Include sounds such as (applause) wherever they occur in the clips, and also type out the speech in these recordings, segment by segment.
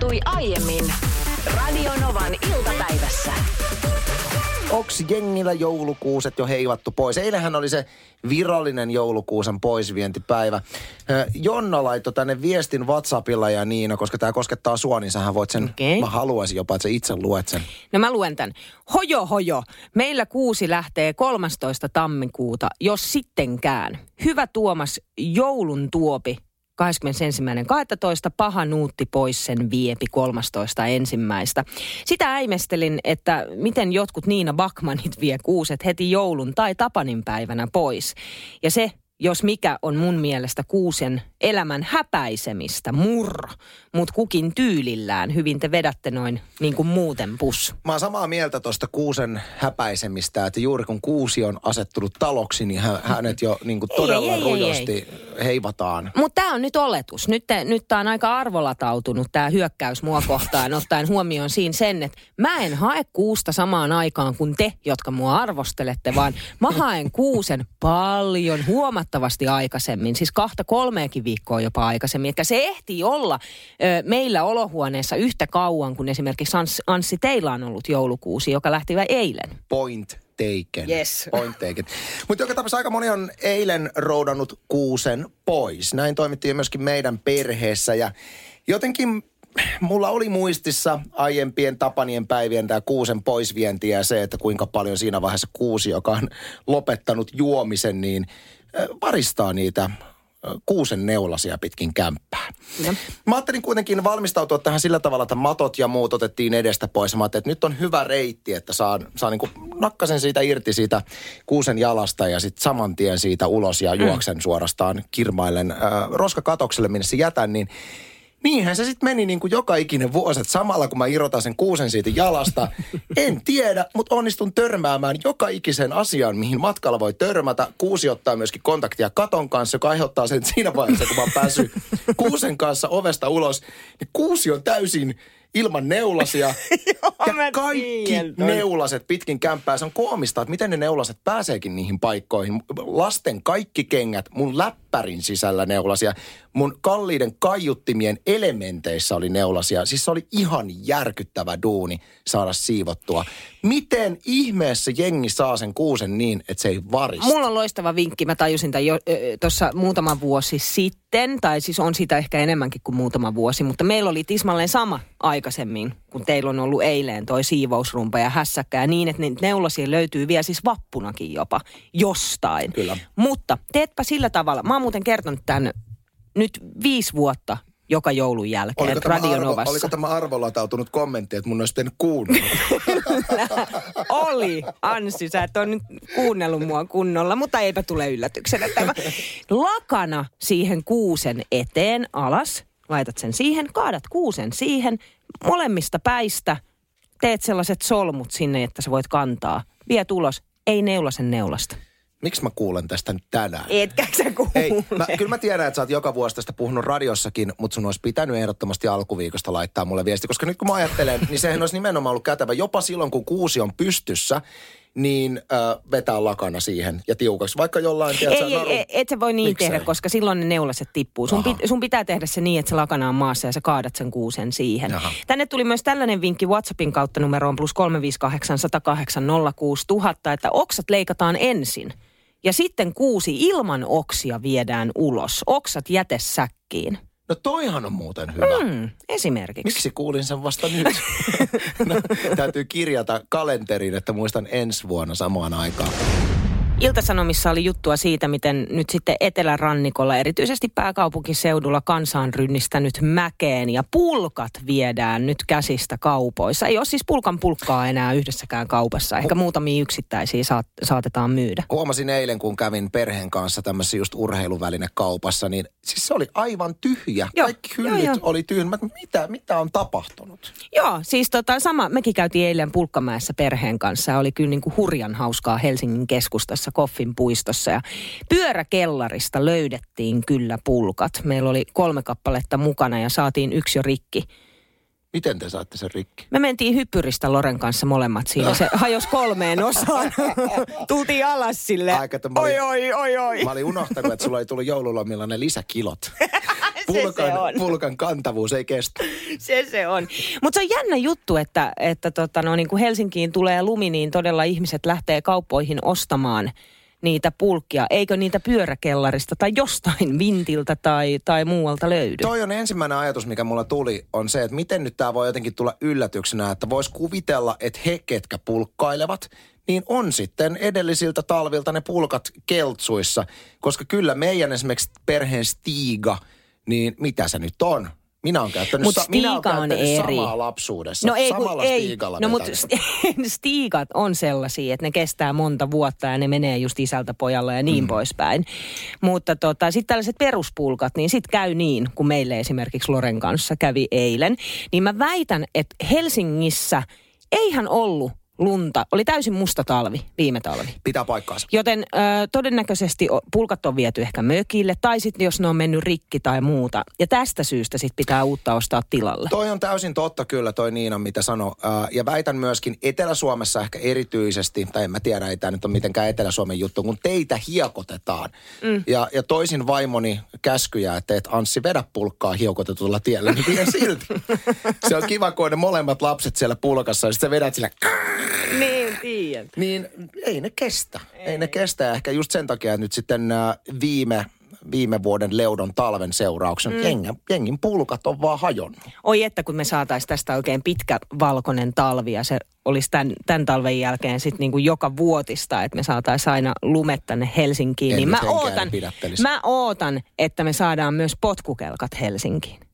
tapahtui aiemmin Radionovan iltapäivässä. Onks jengillä joulukuuset jo heivattu pois? Eilähän oli se virallinen joulukuusen poisvientipäivä. Jonna laittoi tänne viestin WhatsAppilla ja Niina, koska tämä koskettaa sua, niin sähän voit sen, Okei. mä haluaisin jopa, että sä itse luet sen. No mä luen tämän. Hojo hojo. Meillä kuusi lähtee 13. tammikuuta, jos sittenkään. Hyvä Tuomas, joulun tuopi 21.12. paha nuutti pois sen viepi 13. ensimmäistä. Sitä äimestelin, että miten jotkut Niina Bakmanit vie kuuset heti joulun tai Tapanin päivänä pois. Ja se, jos mikä on mun mielestä kuusen elämän häpäisemistä, murro. Mutta kukin tyylillään, hyvin te vedätte noin niin kuin muuten pus. Mä oon samaa mieltä tuosta kuusen häpäisemistä, että juuri kun kuusi on asettunut taloksi, niin hä- hänet jo niin kuin Ei, todella ei, ei, rujosti heivataan. Mutta tämä on nyt oletus. Nyt, te, nyt tämä on aika arvolatautunut tämä hyökkäys mua kohtaan, ottaen huomioon siinä sen, että mä en hae kuusta samaan aikaan kuin te, jotka mua arvostelette, vaan mä haen kuusen paljon huomattavasti aikaisemmin, siis kahta kolmeakin viikkoa jopa aikaisemmin. Että se ehtii olla ö, meillä olohuoneessa yhtä kauan kuin esimerkiksi Anssi, Anssi teillä on ollut joulukuusi, joka lähti vain eilen. Point taken. Yes. Point taken. Mutta joka tapauksessa aika moni on eilen roudannut kuusen pois. Näin toimittiin myöskin meidän perheessä ja jotenkin mulla oli muistissa aiempien tapanien päivien tämä kuusen poisvienti ja se, että kuinka paljon siinä vaiheessa kuusi, joka on lopettanut juomisen, niin varistaa niitä kuusen neulasia pitkin kämppää. Ja. Mä ajattelin kuitenkin valmistautua tähän sillä tavalla, että matot ja muut otettiin edestä pois. Mä ajattelin, että nyt on hyvä reitti, että saan, saan niin nakkasen siitä irti siitä kuusen jalasta ja sitten saman tien siitä ulos ja juoksen mm. suorastaan kirmailen äh, roskakatokselle, minne se jätän, niin Niinhän se sitten meni niin kuin joka ikinen vuosi, että samalla kun mä irrotan sen kuusen siitä jalasta, en tiedä, mutta onnistun törmäämään joka ikisen asian, mihin matkalla voi törmätä. Kuusi ottaa myöskin kontaktia katon kanssa, joka aiheuttaa sen että siinä vaiheessa, kun mä oon päässyt kuusen kanssa ovesta ulos, niin kuusi on täysin ilman neulasia. (laughs) ja kaikki tiedän neulaset pitkin kämppää. Se on koomista, että miten ne neulaset pääseekin niihin paikkoihin. Lasten kaikki kengät, mun läppärin sisällä neulasia. Mun kalliiden kaiuttimien elementeissä oli neulasia. Siis se oli ihan järkyttävä duuni saada siivottua. Miten ihmeessä jengi saa sen kuusen niin, että se ei varista? Mulla on loistava vinkki. Mä tajusin tämän jo tuossa muutama vuosi sitten, tai siis on sitä ehkä enemmänkin kuin muutama vuosi, mutta meillä oli tismalleen sama aikaisemmin, kun teillä on ollut eilen toi siivousrumpa ja hässäkkä ja niin, että niitä neulasia löytyy vielä siis vappunakin jopa jostain. Kyllä. Mutta teetpä sillä tavalla. Mä oon muuten kertonut tämän nyt viisi vuotta joka joulun jälkeen Oliko tämä, Radio arvo, oliko tämä arvolatautunut kommentti, että mun olisi pitänyt kuunnella? (laughs) Oli, Anssi, sä et ole nyt kuunnellut mua kunnolla, mutta eipä tule yllätyksenä tämä. Lakana siihen kuusen eteen alas, laitat sen siihen, kaadat kuusen siihen, molemmista päistä teet sellaiset solmut sinne, että sä voit kantaa. Vie ulos, ei neulasen neulasta. Miksi mä kuulen tästä nyt tänään? Etkä sä kuule. Ei, mä, kyllä mä tiedän, että sä oot joka vuosi tästä puhunut radiossakin, mutta sun olisi pitänyt ehdottomasti alkuviikosta laittaa mulle viesti. Koska nyt kun mä ajattelen, niin sehän olisi nimenomaan ollut kätevä. Jopa silloin, kun kuusi on pystyssä, niin äh, vetää lakana siihen ja tiukaksi. Vaikka jollain, tiedätkö, Ei, ei, ei, et sä voi niin Miksei? tehdä, koska silloin ne neulaset tippuu. Sun, Aha. pit, sun pitää tehdä se niin, että se lakana on maassa ja sä kaadat sen kuusen siihen. Jaha. Tänne tuli myös tällainen vinkki WhatsAppin kautta numeroon plus 358 108 06000, että oksat leikataan ensin. Ja sitten kuusi ilman oksia viedään ulos. Oksat jätesäkkiin. No toihan on muuten hyvä. Mm, esimerkiksi. Miksi kuulin sen vasta nyt? (laughs) no, täytyy kirjata kalenteriin, että muistan ensi vuonna samaan aikaan. Iltasanomissa oli juttua siitä, miten nyt sitten etelärannikolla, erityisesti pääkaupunkiseudulla, kansa on rynnistänyt mäkeen ja pulkat viedään nyt käsistä kaupoissa. Ei ole siis pulkan pulkkaa enää yhdessäkään kaupassa. Ehkä muutamia yksittäisiä saat, saatetaan myydä. Huomasin eilen, kun kävin perheen kanssa tämmöisessä just urheiluvälinekaupassa, niin siis se oli aivan tyhjä. Joo, Kaikki hyllyt joo, joo. oli tyhjä. Mitä, mitä on tapahtunut? Joo, siis tota sama, mekin käytiin eilen Pulkkamäessä perheen kanssa. Oli kyllä niin kuin hurjan hauskaa Helsingin keskustassa Koffin puistossa. Ja pyöräkellarista löydettiin kyllä pulkat. Meillä oli kolme kappaletta mukana ja saatiin yksi jo rikki. Miten te saatte sen rikki? Me mentiin hyppyristä Loren kanssa molemmat siinä. Se (laughs) hajosi kolmeen osaan. (laughs) Tultiin alas sille. Aika, olin- oi, oi, oi, oi. Mä olin unohtanut, että sulla ei tullut joululomilla ne lisäkilot. (laughs) Pulkan, on. pulkan kantavuus ei kestä. (laughs) Se se on. Mutta se on jännä juttu, että, että tota, no, niin kuin Helsinkiin tulee lumi, niin todella ihmiset lähtee kauppoihin ostamaan niitä pulkkia. Eikö niitä pyöräkellarista tai jostain vintiltä tai, tai muualta löydy? Toi on ensimmäinen ajatus, mikä mulla tuli, on se, että miten nyt tämä voi jotenkin tulla yllätyksenä, että vois kuvitella, että he, ketkä pulkkailevat, niin on sitten edellisiltä talvilta ne pulkat keltsuissa. Koska kyllä meidän esimerkiksi perheen Stiga, niin mitä se nyt on? Minä olen käyttänyt, Mut sa- minä olen Stiga on käyttänyt eri. samaa lapsuudessa. No ei, Samalla ei. Stigalla No mutta (laughs) stiikat on sellaisia, että ne kestää monta vuotta ja ne menee just isältä pojalle ja niin mm. poispäin. Mutta tota, sitten tällaiset peruspulkat, niin sitten käy niin, kun meille esimerkiksi Loren kanssa kävi eilen. Niin mä väitän, että Helsingissä eihän ollut lunta. Oli täysin musta talvi, viime talvi. Pitää paikkaansa. Joten ö, todennäköisesti pulkat on viety ehkä mökille tai sitten jos ne on mennyt rikki tai muuta. Ja tästä syystä sitten pitää uutta ostaa tilalle. Toi on täysin totta kyllä toi Niina, mitä sano. Ää, ja väitän myöskin Etelä-Suomessa ehkä erityisesti, tai en mä tiedä, ei tämä nyt ole mitenkään Etelä-Suomen juttu, kun teitä hiekotetaan. Mm. Ja, ja toisin vaimoni käskyjä, että et Anssi vedä pulkkaa hiekotetulla tiellä, niin silti. (laughs) Se on kiva, kun ne molemmat lapset siellä pulkassa ja sitten sä vedät sillä Niin, tiedän. niin ei ne kestä. Ei, ei ne kestä. Ehkä just sen takia, että nyt sitten ää, viime, viime vuoden leudon talven seurauksen mm. jengin, jengin pulkat on vaan hajonnut. Oi että kun me saataisiin tästä oikein pitkä valkoinen talvi ja se olisi tämän, tämän talven jälkeen sitten niinku joka vuotista, että me saataisiin aina lumet tänne Helsinkiin. En niin mä ootan, mä ootan, että me saadaan myös potkukelkat Helsinkiin.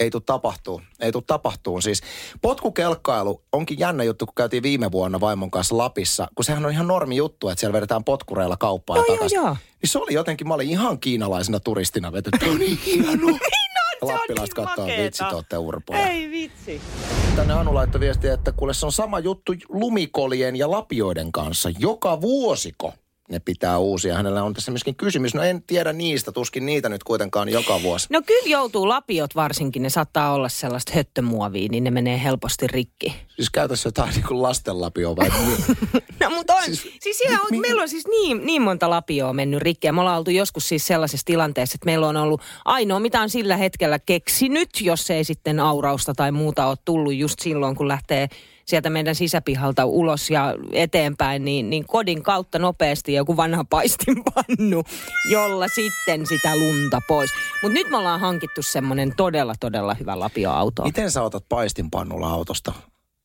Ei tule tapahtuu. Ei tule tapahtuu. Siis potkukelkkailu onkin jännä juttu, kun käytiin viime vuonna vaimon kanssa Lapissa, kun sehän on ihan normi juttu, että siellä vedetään potkureilla kauppaa Joo, joo, joo. Niin se oli jotenkin, mä olin ihan kiinalaisena turistina vetty. (laughs) Tämä on niin hieno. Niin on, se Lappilaiset katsoo, vitsi, te olette urpoja. Ei vitsi. Tänne Anu laittoi viestiä, että kuule se on sama juttu lumikolien ja lapioiden kanssa. Joka vuosiko ne pitää uusia. Hänellä on tässä myöskin kysymys. No en tiedä niistä, tuskin niitä nyt kuitenkaan joka vuosi. No kyllä joutuu lapiot varsinkin, ne saattaa olla sellaista höttömuovia, niin ne menee helposti rikki. Siis käytässä jotain niin kuin lastenlapio vai (laughs) No mutta on. Siis- Siis, on, mi- meillä on siis niin, niin monta lapioa mennyt rikki. Ja me ollaan oltu joskus siis sellaisessa tilanteessa, että meillä on ollut ainoa, mitä on sillä hetkellä keksinyt, jos ei sitten aurausta tai muuta ole tullut just silloin, kun lähtee sieltä meidän sisäpihalta ulos ja eteenpäin, niin, niin kodin kautta nopeasti joku vanha paistinpannu, jolla sitten sitä lunta pois. Mutta nyt me ollaan hankittu semmoinen todella, todella hyvä lapioauto. Miten sä otat paistinpannulla autosta?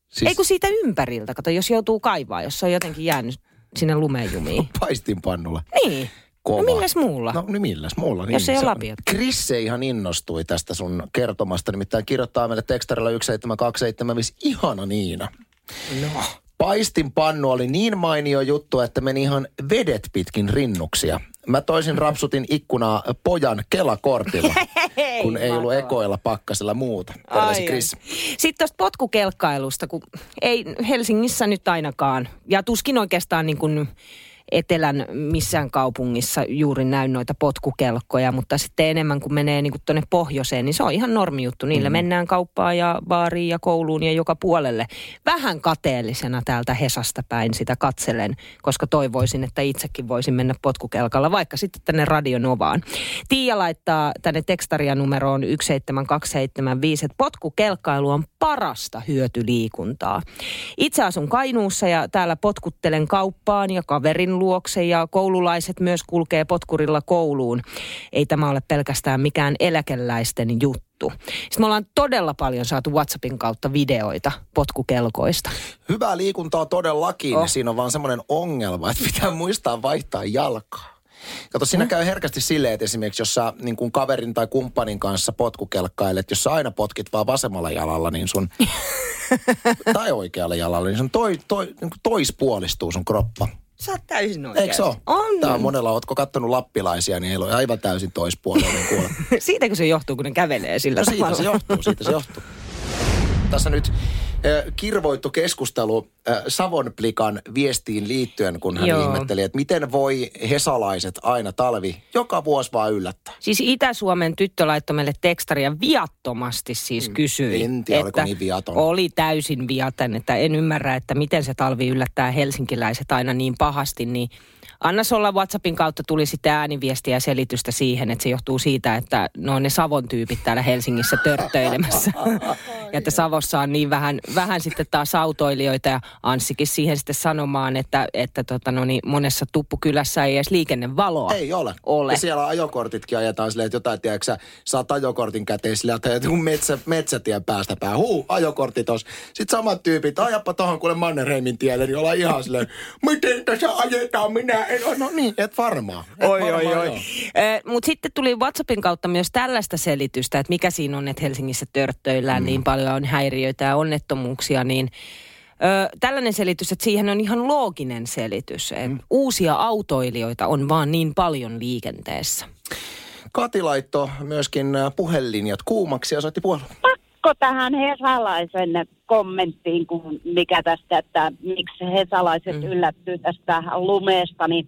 Siis... Ei kun siitä ympäriltä, kato, jos joutuu kaivaa, jos se on jotenkin jäänyt sinne lumeen jumiin. (laughs) Paistinpannulla. Niin. Kova. No milläs muulla? No niin milläs muulla? Niin, Jos ei ole on- lapiot. Krisse ihan innostui tästä sun kertomasta, nimittäin kirjoittaa meille tekstarilla 17275. Ihana Niina. No. Paistinpannu oli niin mainio juttu, että meni ihan vedet pitkin rinnuksia. Mä toisin (laughs) rapsutin ikkunaa pojan kelakortilla, (laughs) kun ei ollut ekoilla pakkasella muuta. Chris. Sitten tuosta potkukelkkailusta, kun ei Helsingissä nyt ainakaan, ja tuskin oikeastaan niin kuin etelän missään kaupungissa juuri näy noita potkukelkkoja, mutta sitten enemmän kun menee niin kuin tuonne pohjoiseen, niin se on ihan normi juttu. Niillä mm. mennään kauppaan ja baariin ja kouluun ja joka puolelle. Vähän kateellisena täältä Hesasta päin sitä katselen, koska toivoisin, että itsekin voisin mennä potkukelkalla, vaikka sitten tänne Radionovaan. Tiia laittaa tänne tekstaria numeroon 17275, että potkukelkkailu on parasta hyötyliikuntaa. Itse asun Kainuussa ja täällä potkuttelen kauppaan ja kaverin luokse ja koululaiset myös kulkee potkurilla kouluun. Ei tämä ole pelkästään mikään eläkeläisten juttu. Sitten me ollaan todella paljon saatu WhatsAppin kautta videoita potkukelkoista. Hyvää liikuntaa todellakin. Oh. Siinä on vaan semmoinen ongelma, että pitää muistaa vaihtaa jalkaa. Kato, siinä käy herkästi silleen, että esimerkiksi jos sä niin kuin kaverin tai kumppanin kanssa potkukelkkailet, jos sä aina potkit vaan vasemmalla jalalla, niin sun, (laughs) tai oikealla jalalla, niin sun toi, toi, niin kuin toispuolistuu sun kroppa. Sä oot täysin oikein. Eikö se ole? On. Tää on monella, ootko kattonut lappilaisia, niin heillä on aivan täysin toispuolinen kuule. (laughs) Siitäkö se johtuu, kun ne kävelee sillä No siitä tavalla? se johtuu, siitä se johtuu. Tässä nyt kirvoittu keskustelu äh, Savonplikan viestiin liittyen, kun hän Joo. ihmetteli, että miten voi hesalaiset aina talvi joka vuosi vaan yllättää. Siis Itä-Suomen tyttö laittoi meille tekstaria viattomasti siis kysyi. en tiedä, oliko että niin viaton. Oli täysin viaton, että en ymmärrä, että miten se talvi yllättää helsinkiläiset aina niin pahasti, niin Anna olla WhatsAppin kautta tuli sitten ääniviestiä ja selitystä siihen, että se johtuu siitä, että ne on ne Savon tyypit täällä Helsingissä törttöilemässä. (laughs) ja että Savossa on niin vähän, vähän sitten taas autoilijoita ja Anssikin siihen sitten sanomaan, että, että tota no niin, monessa tuppukylässä ei edes liikennevaloa Ei ole. ole. Ja siellä ajokortitkin ajetaan silleen, että jotain, tiedätkö sä, saat ajokortin käteen sillä, että metsä, metsätien päästä pää. Huu, ajokortti tos. Sitten samat tyypit, ajappa tohon kuule Mannerheimin tielle, niin ollaan ihan silleen, miten tässä ajetaan, minä. No niin, et varmaan. Et Oi, varmaan oi, oi. joo. Mutta sitten tuli WhatsAppin kautta myös tällaista selitystä, että mikä siinä on, että Helsingissä törttöillään mm. niin paljon on häiriöitä ja onnettomuuksia, niin ö, tällainen selitys, että siihen on ihan looginen selitys. Että Uusia autoilijoita on vaan niin paljon liikenteessä. Kati laittoi myöskin puhelinlinjat kuumaksi ja soitti puhelun. Pakko tähän hesalaisen kommenttiin, kun mikä tästä, että miksi hesalaiset mm. yllättyy tästä lumesta, niin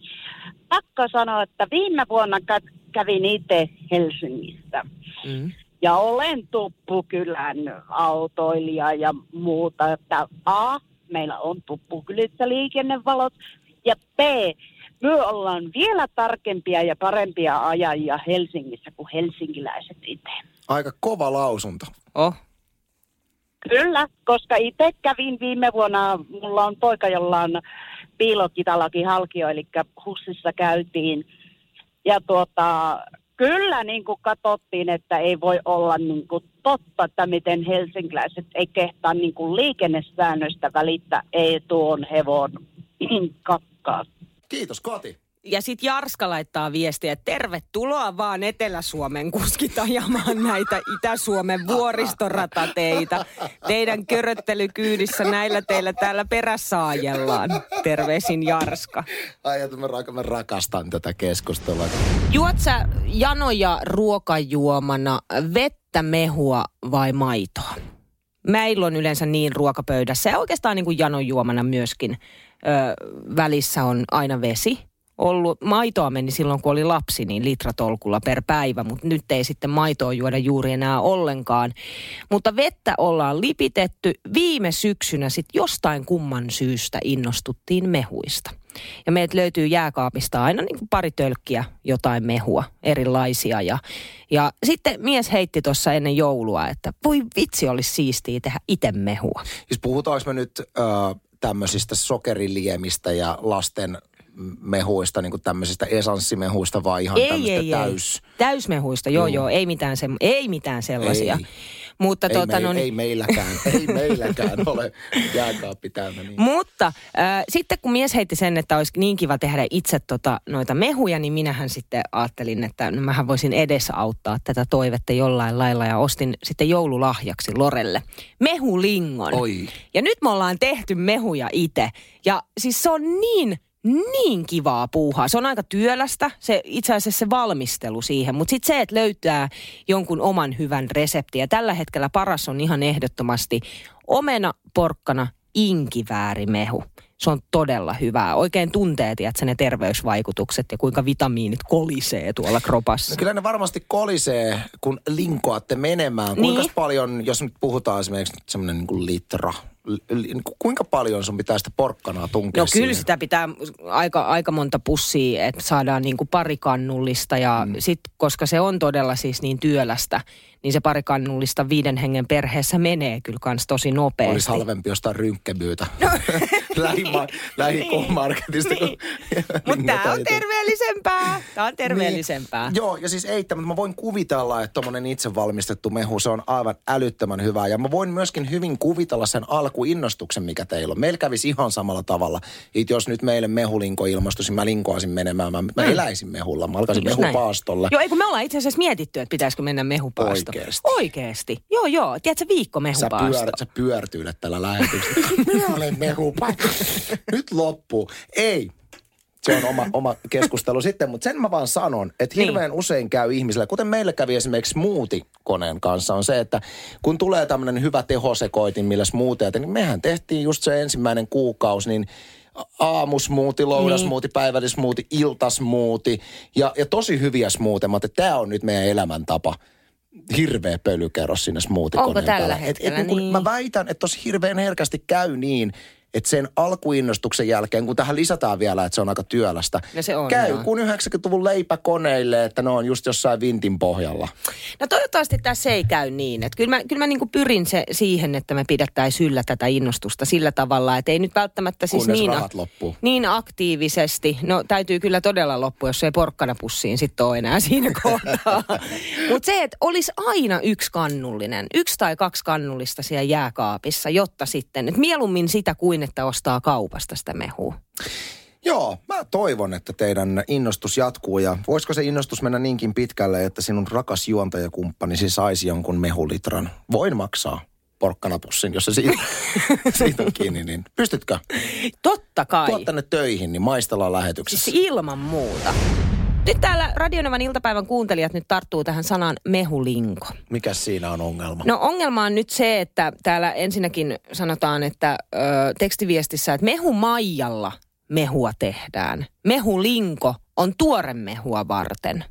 pakko sanoa, että viime vuonna kä- kävin itse Helsingissä. Mm. Ja olen Tuppukylän autoilija ja muuta, että A, meillä on Tuppukylissä liikennevalot, ja B, me ollaan vielä tarkempia ja parempia ajajia Helsingissä kuin helsinkiläiset itse. Aika kova lausunto. Oh. Kyllä, koska itse kävin viime vuonna, mulla on poika, jolla on piilokitalakin halkio, eli hussissa käytiin. Ja tuota, kyllä niin kuin katsottiin, että ei voi olla niin kuin totta, että miten helsinkiläiset ei kehtaa niin kuin liikennesäännöistä välittää, ei tuon hevon (clears throat) kakkaa. Kiitos Kati. Ja sitten Jarska laittaa viestiä, että tervetuloa vaan Etelä-Suomen kuskit ajamaan näitä Itä-Suomen vuoristoratateita. Teidän köröttelykyydissä näillä teillä täällä perässä ajellaan. Terveisin Jarska. Ai, että mä, rak- mä rakastan tätä keskustelua. Juot sä janoja ruokajuomana vettä, mehua vai maitoa? Meillä on yleensä niin ruokapöydässä ja oikeastaan niin kuin janojuomana myöskin ö, välissä on aina vesi. Ollut, maitoa meni silloin, kun oli lapsi, niin litratolkulla per päivä, mutta nyt ei sitten maitoa juoda juuri enää ollenkaan. Mutta vettä ollaan lipitetty. Viime syksynä sitten jostain kumman syystä innostuttiin mehuista. Ja meiltä löytyy jääkaapista aina niin kuin pari tölkkiä jotain mehua, erilaisia. Ja, ja sitten mies heitti tuossa ennen joulua, että voi vitsi olisi siistiä tehdä itse mehua. Siis puhutaanko me nyt äh, tämmöisistä sokeriliemistä ja lasten mehuista, niin kuin tämmöisistä esanssimehuista, vai ihan tämmöistä täys... Täysmehuista, joo, joo, ei mitään, se, ei mitään sellaisia. Ei. Mutta Ei, tota, me, no, niin- ei meilläkään, ei meilläkään (laughs) ole jääkaappi täynnä. Niin. Mutta äh, sitten kun mies heitti sen, että olisi niin kiva tehdä itse tota, noita mehuja, niin minähän sitten ajattelin, että no, mähän voisin edesauttaa tätä toivetta jollain lailla ja ostin sitten joululahjaksi Lorelle mehulingon. Oi. Ja nyt me ollaan tehty mehuja itse. Ja siis se on niin niin kivaa puuhaa. Se on aika työlästä, se, itse asiassa se valmistelu siihen, mutta sitten se, että löytää jonkun oman hyvän reseptin. Ja tällä hetkellä paras on ihan ehdottomasti omena, porkkana, inkiväärimehu. Se on todella hyvää. Oikein tuntee, tiedätkö, ne terveysvaikutukset ja kuinka vitamiinit kolisee tuolla kropassa. No kyllä ne varmasti kolisee, kun linkoatte menemään. Kuinka Niin. paljon, jos nyt puhutaan esimerkiksi semmoinen niin kuin litra, kuinka paljon sun pitää sitä porkkanaa tunkea No kyllä siihen? sitä pitää aika, aika monta pussia, että saadaan niin kuin parikannullista ja mm. sit, koska se on todella siis niin työlästä, niin se parikannullista viiden hengen perheessä menee kyllä kans tosi nopeasti. Olisi halvempi jostain rynkkebyytä. (laughs) Lähima, (laughs) lähikomarketista. kun Mutta tämä on terveellisempää. Tämä on terveellisempää. Niin. Joo, ja siis eittämättä mä voin kuvitella, että tommonen itse valmistettu mehu, se on aivan älyttömän hyvää. Ja mä voin myöskin hyvin kuvitella sen alkuinnostuksen, mikä teillä on. Meillä kävisi ihan samalla tavalla. Et jos nyt meille mehulinko ilmastuisi, mä linkoaisin menemään. Mä, mä eläisin mehulla. Mä alkaisin Mm. Just näin. mehupaastolle. Joo, ei kun me ollaan itse asiassa mietitty, että pitäisikö mennä mehupaastoon. Oikeesti? Oikeesti. Joo, joo. Tiedätkö, viikko Sä, mehupaasto. pyör, sä pyörtyilet tällä lähetyksellä. (laughs) Minä olen mehupaasto. Nyt loppuu. Ei. Se on oma, oma keskustelu sitten. Mutta sen mä vaan sanon, että Niin. hirveän usein käy ihmisille, kuten meillä kävi esimerkiksi smoothie-koneen kanssa, on se, että kun tulee tämmöinen hyvä tehosekoitin, millä smoothieja, niin mehän tehtiin just se ensimmäinen kuukausi, niin aamusmuuti, lounasmuuti, niin. päivällismuuti, iltasmuuti ja, ja tosi hyviä smoothiemat. Tämä on nyt meidän elämäntapa. Hirveä pölykerros sinne smoothie Onko tällä Et, et, hetkellä niin kun, niin? Mä väitän, että tosi hirveän herkästi käy niin, että sen alkuinnostuksen jälkeen, kun tähän lisätään vielä, että se on aika työlästä, No se on, käy joo. kun 90-luvun leipäkoneille, että ne on just jossain vintin pohjalla. No toivottavasti tässä ei käy niin. Että kyllä mä, kyllä mä niin pyrin se, siihen, että me pidettäisiin yllä tätä innostusta sillä tavalla, että ei nyt välttämättä siis Kunnes niin, rahat loppuu. niin aktiivisesti. No täytyy kyllä todella loppua, jos ei porkkana pussiin sitten ole enää siinä (laughs) kohtaa. Mutta se, että olisi aina yksi kannullinen, yksi tai kaksi kannullista siellä jääkaapissa, jotta sitten, että mieluummin sitä kuin että ostaa kaupasta sitä mehua. Joo, mä toivon, että teidän innostus jatkuu ja voisiko se innostus mennä niinkin pitkälle, että sinun rakas juontajakumppanisi saisi jonkun mehulitran. Voin maksaa porkkanapussin, jos se siitä, (laughs) siitä on kiinni, niin pystytkö? Totta kai. Tuot tänne töihin, niin maistellaan lähetyksessä. Siis ilman muuta. Nyt täällä Radionevan iltapäivän kuuntelijat nyt tarttuu tähän sanaan mehulinko. Mikä siinä on ongelma? No ongelma on nyt se, että täällä ensinnäkin sanotaan, että ö, tekstiviestissä, että mehumaijalla mehua tehdään. Mehulinko on tuore mehua varten.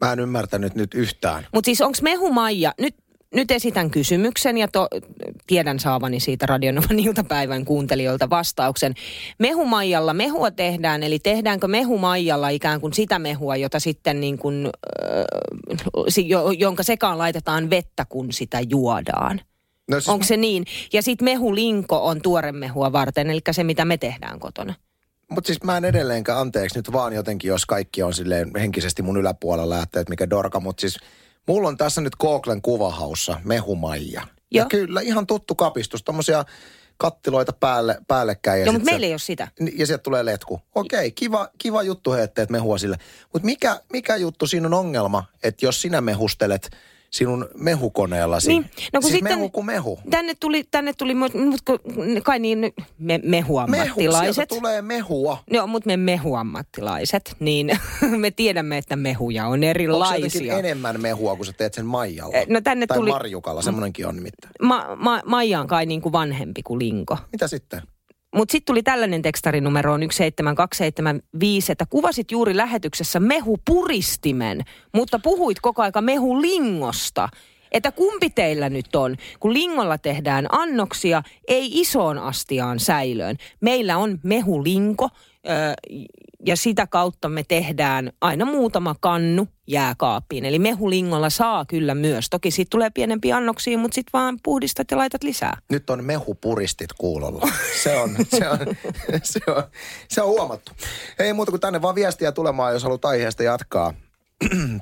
Mä en ymmärtänyt nyt yhtään. Mutta siis onko mehumaija, nyt, nyt esitän kysymyksen ja to, tiedän saavani siitä Radionovan iltapäivän kuuntelijoilta vastauksen. Mehumaijalla mehua tehdään, eli tehdäänkö mehumaijalla ikään kuin sitä mehua, jota sitten niin kuin, äh, si- jo, jonka sekaan laitetaan vettä, kun sitä juodaan. No siis Onko se niin? Ja sitten mehulinko on tuore mehua varten, eli se mitä me tehdään kotona. Mutta siis mä en edelleenkään, anteeksi nyt vaan jotenkin, jos kaikki on silleen henkisesti mun yläpuolella, että et mikä dorka, mutta siis mulla on tässä nyt Googlen kuvahaussa mehumaija. Ja Joo. kyllä ihan tuttu kapistus, tommosia kattiloita päälle, päällekkäin. Ja Joo, sit mutta se- meillä ei ole sitä. Ja sieltä tulee letku. Okei, kiva, kiva juttu he, että teet mehua sille. Mutta mikä, mikä juttu siinä on ongelma, että jos sinä mehustelet sinun mehukoneellasi. Niin, no kun siis sitten- mehu kuin mehu. Tänne tuli, tänne tuli mut, mut, kun- kai niin me, Mehu, mehuammattilaiset. tulee mehua. Joo, mutta me mehuammattilaiset, niin (laughs) me tiedämme, että mehuja on Onko erilaisia. jotenkin enemmän mehua, kun sä teet sen maijalla? Eh, no tänne tai tuli- marjukalla, semmoinenkin on nimittäin. Ma, ma, Maija on kai niin kuin vanhempi kuin Linko. Mitä sitten? Mutta sitten tuli tällainen tekstarinumero on 17275, että kuvasit juuri lähetyksessä mehupuristimen, mutta puhuit koko aika mehulingosta. Että kumpi teillä nyt on, kun lingolla tehdään annoksia, ei isoon astiaan säilöön. Meillä on mehulinko öö, ja sitä kautta me tehdään aina muutama kannu jääkaappiin. Eli mehulingolla saa kyllä myös. Toki siitä tulee pienempiä annoksia, mutta sitten vaan puhdistat ja laitat lisää. Nyt on mehupuristit kuulolla. Se on, se on, se on, se on huomattu. Ei muuta kuin tänne vaan viestiä tulemaan, jos haluat aiheesta jatkaa.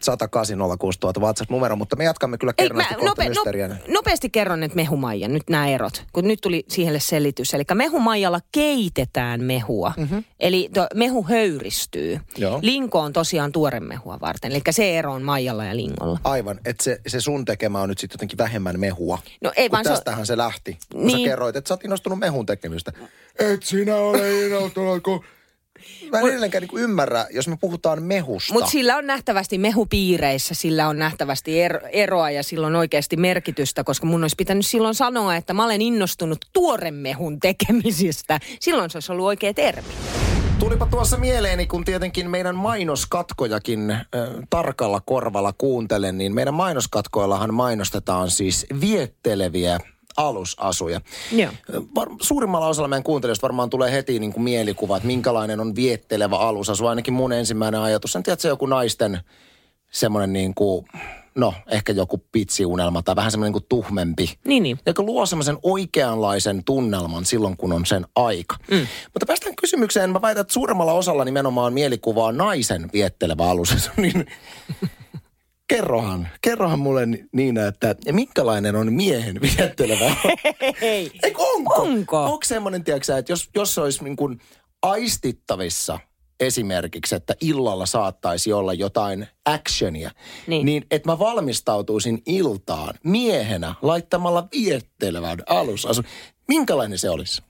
108 06000 WhatsApp-numero, mutta me jatkamme kyllä kohta nope, no, mysteriänä. nopeasti kerron, että mehumaija, nyt nämä erot, kun nyt tuli siihen selitys. Eli mehumaijalla keitetään mehua, mm-hmm. eli to, mehu höyristyy. Joo. Linko on tosiaan tuore mehua varten, eli se ero on maijalla ja lingolla. Aivan, että se, se sun tekemä on nyt sitten jotenkin vähemmän mehua. No ei Kun vaan se tästähän se lähti. Kun Niin. sä kerroit, että sä oot innostunut mehun tekemistä. Et sinä ole innostunut, kun... Mä en edelleenkään niin ymmärrä, jos me puhutaan mehusta. Mutta sillä on nähtävästi mehupiireissä, sillä on nähtävästi er, eroa ja sillä on oikeasti merkitystä, koska mun olisi pitänyt silloin sanoa, että mä olen innostunut tuoremehun tekemisistä. Silloin se olisi ollut oikea termi. Tulipa tuossa mieleeni, kun tietenkin meidän mainoskatkojakin äh, tarkalla korvalla kuuntelen, niin meidän mainoskatkoillahan mainostetaan siis vietteleviä alusasuja. Joo. Var, suurimmalla osalla meidän kuuntelijoista varmaan tulee heti niin kuin mielikuva, että minkälainen on viettelevä alusasu. Ainakin mun ensimmäinen ajatus on, että se joku naisten semmoinen niin kuin, no ehkä joku pitsiunelma tai vähän semmoinen niin kuin tuhmempi Niin, niin. joka luo semmoisen oikeanlaisen tunnelman silloin, kun on sen aika. Mm. Mutta päästään kysymykseen. Mä väitän, että suuremmalla osalla nimenomaan mielikuvaa naisen viettelevä alus. (laughs) niin kerrohan, kerrohan mulle ni- Niina, että minkälainen on miehen viettelevä Hei. Eikö onko? Onko? Onko semmoinen, tiedätkö että jos, jos olisi niin kuin aistittavissa esimerkiksi, että illalla saattaisi olla jotain actionia, Niin. niin että mä valmistautuisin iltaan miehenä laittamalla viettelevän alusasun. Minkälainen se olisi?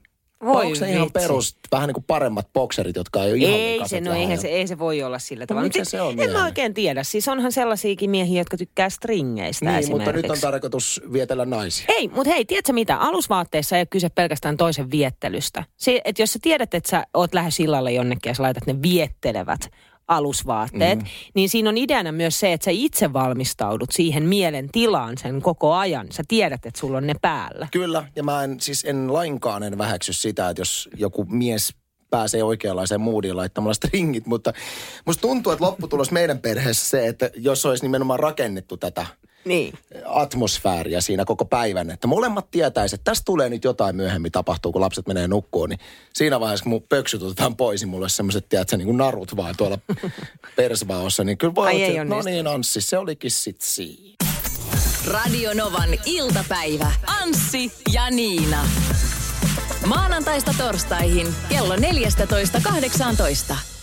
Voi Onko se ihan perus, vähän niin kuin paremmat bokserit, jotka ei ole ihan Ei se, no eihän se, ei se voi olla sillä tavalla. mikä Mut se on En mä oikein tiedä. Siis onhan sellaisiakin miehiä, jotka tykkää stringeistä Niin, mutta nyt on tarkoitus vietellä naisia. Ei, mutta hei, tiedätkö mitä? Alusvaatteissa ei ole kyse pelkästään toisen viettelystä. Se, että jos sä tiedät, että sä oot lähes illalle jonnekin ja sä laitat ne viettelevät alusvaatteet, mm. niin siinä on ideana myös se, että sä itse valmistaudut siihen mielen tilaan sen koko ajan. Sä tiedät, että sulla on ne päällä. Kyllä, ja mä en siis en lainkaan en vähäksy sitä, että jos joku mies pääsee oikeanlaiseen moodiin laittamalla stringit, mutta musta tuntuu, että lopputulos meidän perheessä se, että jos olisi nimenomaan rakennettu tätä Niin. atmosfääriä siinä koko päivän, että molemmat tietäisivät, että tästä tulee nyt jotain myöhemmin tapahtuu, kun lapset menee nukkuun, niin siinä vaiheessa, kun mun pöksyt otetaan pois, niin mulla olisi semmoiset, tiedätkö, niin kuin narut vaan tuolla (laughs) persvaossa, niin kyllä voi Ai olla, no niin Anssi, se olikin sit siinä. Radio Novan iltapäivä. Anssi ja Niina. Maanantaista torstaihin kello 14.18.